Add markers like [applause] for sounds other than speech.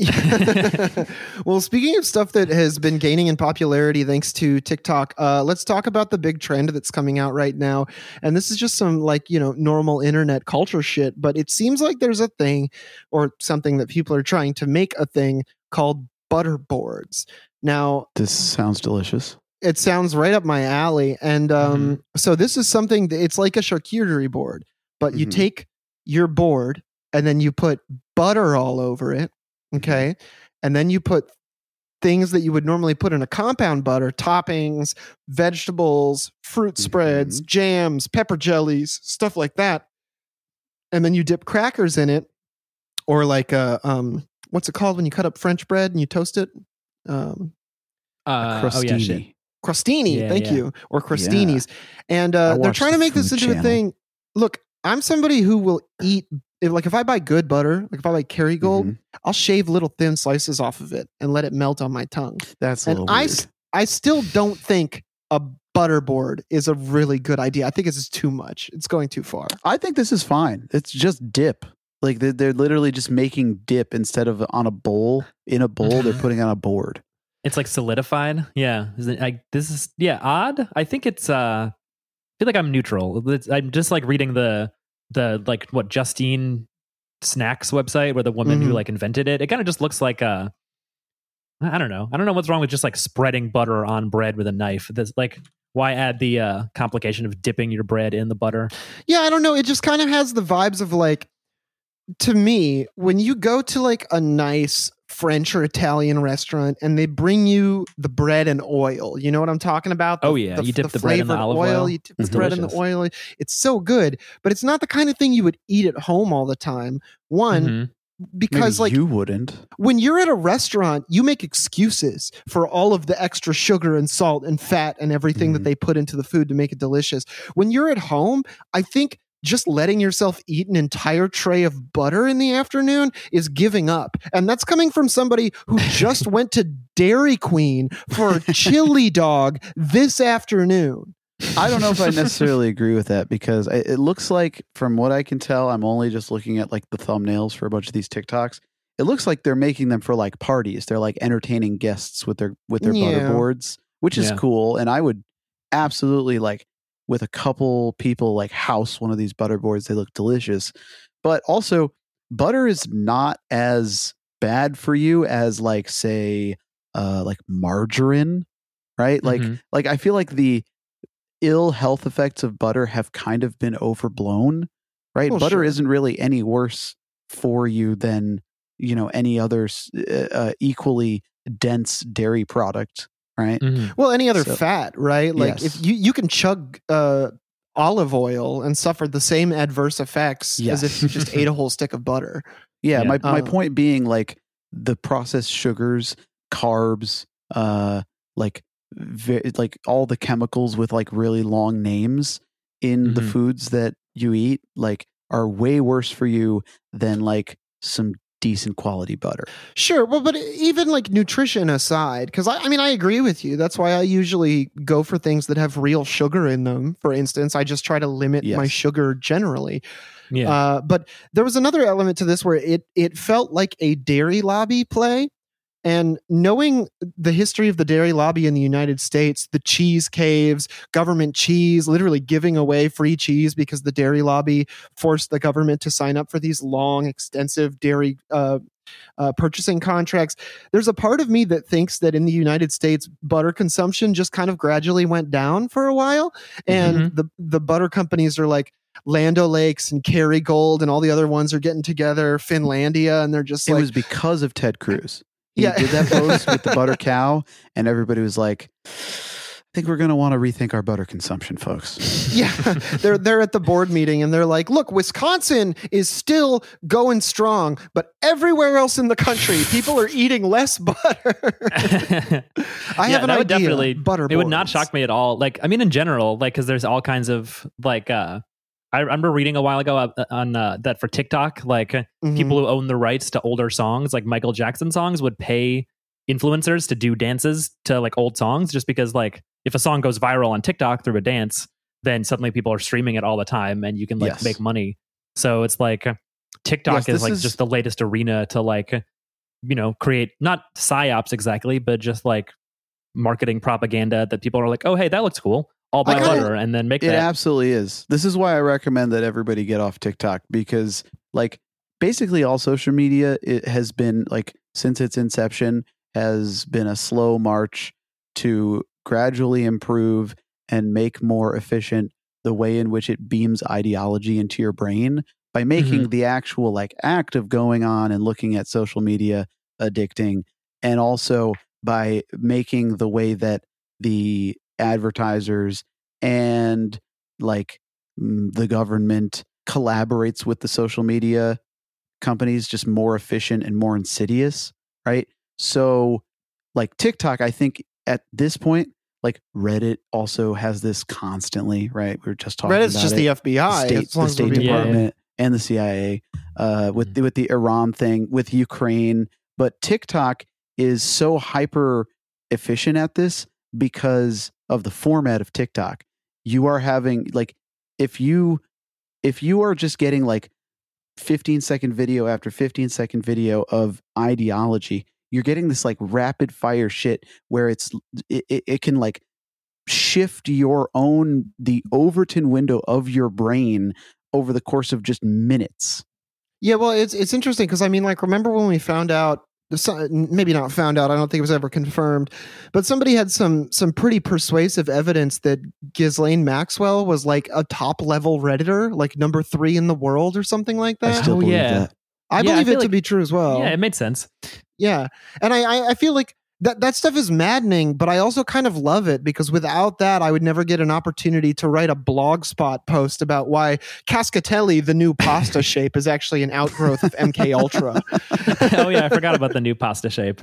[laughs] well, speaking of stuff that has been gaining in popularity thanks to TikTok, uh, let's talk about the big trend that's coming out right now. And this is just some like, you know, normal internet culture shit, but it seems like there's a thing or something that people are trying to make a thing called butter boards. Now, this sounds delicious. It sounds right up my alley. And um, mm-hmm. so this is something that it's like a charcuterie board, but you mm-hmm. take your board and then you put butter all over it Okay. And then you put things that you would normally put in a compound butter toppings, vegetables, fruit spreads, mm-hmm. jams, pepper jellies, stuff like that. And then you dip crackers in it or like a, um, what's it called when you cut up French bread and you toast it? Um, uh, crostini. Oh yeah, crostini, yeah, thank yeah. you, or crostinis, and uh, they're trying to make this into a thing. Look, I'm somebody who will eat if, like if I buy good butter, like if I buy Kerrygold, mm-hmm. I'll shave little thin slices off of it and let it melt on my tongue. That's and I weird. I still don't think a butter board is a really good idea. I think it's too much. It's going too far. I think this is fine. It's just dip. Like they're, they're literally just making dip instead of on a bowl. In a bowl, they're [laughs] putting on a board. It's like solidified. Yeah. Is it, I, this is yeah odd. I think it's. uh I feel like I'm neutral. It's, I'm just like reading the the like what Justine Snacks website where the woman mm-hmm. who like invented it. It kind of just looks like a I don't know. I don't know what's wrong with just like spreading butter on bread with a knife. That's like why add the uh, complication of dipping your bread in the butter? Yeah, I don't know. It just kind of has the vibes of like to me when you go to like a nice French or Italian restaurant and they bring you the bread and oil. You know what I'm talking about? The, oh yeah, the, you dip the, the bread in the olive oil. oil. You dip the bread in the oil. It's so good, but it's not the kind of thing you would eat at home all the time. One. Mm-hmm because Maybe like you wouldn't when you're at a restaurant you make excuses for all of the extra sugar and salt and fat and everything mm. that they put into the food to make it delicious when you're at home i think just letting yourself eat an entire tray of butter in the afternoon is giving up. And that's coming from somebody who [laughs] just went to Dairy Queen for a [laughs] chili dog this afternoon. I don't know if I [laughs] necessarily agree with that because it looks like, from what I can tell, I'm only just looking at like the thumbnails for a bunch of these TikToks. It looks like they're making them for like parties. They're like entertaining guests with their with their yeah. butter boards, which is yeah. cool. And I would absolutely like with a couple people like house one of these butter boards. They look delicious. But also, butter is not as bad for you as like say uh like margarine, right? Like mm-hmm. like I feel like the ill health effects of butter have kind of been overblown, right? Well, butter sure. isn't really any worse for you than, you know, any other uh, uh, equally dense dairy product right? Mm-hmm. Well, any other so, fat, right? Like yes. if you you can chug uh, olive oil and suffer the same adverse effects yes. as if you just ate a whole stick of butter. Yeah, yeah. my my uh, point being like the processed sugars, carbs, uh, like vi- like all the chemicals with like really long names in mm-hmm. the foods that you eat, like are way worse for you than like some decent quality butter. Sure. Well, but even like nutrition aside, because I, I, mean, I agree with you. That's why I usually go for things that have real sugar in them. For instance, I just try to limit yes. my sugar generally. Yeah. Uh, but there was another element to this where it it felt like a dairy lobby play and knowing the history of the dairy lobby in the United States, the cheese caves, government cheese, literally giving away free cheese because the dairy lobby forced the government to sign up for these long, extensive dairy uh, uh, purchasing contracts. There's a part of me that thinks that in the United States, butter consumption just kind of gradually went down for a while, and mm-hmm. the the butter companies are like, Land O'Lakes and Kerrygold and all the other ones are getting together, Finlandia, and they're just it like, was because of Ted Cruz. He yeah. did that post with the butter [laughs] cow, and everybody was like, I think we're going to want to rethink our butter consumption, folks. yeah, they're they're at the board meeting and they're like, "Look, Wisconsin is still going strong, but everywhere else in the country, people are eating less butter." [laughs] I yeah, have an idea. Definitely, butter. It would not shock me at all. Like, I mean, in general, like, because there's all kinds of like uh I remember reading a while ago uh, on uh, that for TikTok, like mm-hmm. people who own the rights to older songs, like Michael Jackson songs, would pay influencers to do dances to like old songs, just because like if a song goes viral on TikTok through a dance, then suddenly people are streaming it all the time, and you can like yes. make money. So it's like TikTok yes, is like is... just the latest arena to like you know create not psyops exactly, but just like marketing propaganda that people are like, oh hey, that looks cool. I'll buy butter and then make it that. absolutely is. This is why I recommend that everybody get off TikTok because like basically all social media it has been like since its inception has been a slow march to gradually improve and make more efficient the way in which it beams ideology into your brain by making mm-hmm. the actual like act of going on and looking at social media addicting and also by making the way that the advertisers and like the government collaborates with the social media companies just more efficient and more insidious right so like tiktok i think at this point like Reddit also has this constantly, right? We were just talking. Reddit's about just it. the FBI, the State, the State Department, yeah. and the CIA, uh, with mm-hmm. the, with the Iran thing, with Ukraine. But TikTok is so hyper efficient at this because of the format of TikTok. You are having like if you if you are just getting like 15 second video after 15 second video of ideology you're getting this like rapid fire shit where it's it, it can like shift your own the overton window of your brain over the course of just minutes yeah well it's it's interesting because i mean like remember when we found out maybe not found out i don't think it was ever confirmed but somebody had some some pretty persuasive evidence that Ghislaine Maxwell was like a top level redditor like number three in the world or something like that oh yeah that. I yeah, believe I it like, to be true as well. Yeah, it made sense. Yeah, and I I feel like that that stuff is maddening, but I also kind of love it because without that, I would never get an opportunity to write a blog spot post about why Cascatelli, the new pasta [laughs] shape, is actually an outgrowth of MK Ultra. [laughs] oh yeah, I forgot about the new pasta shape.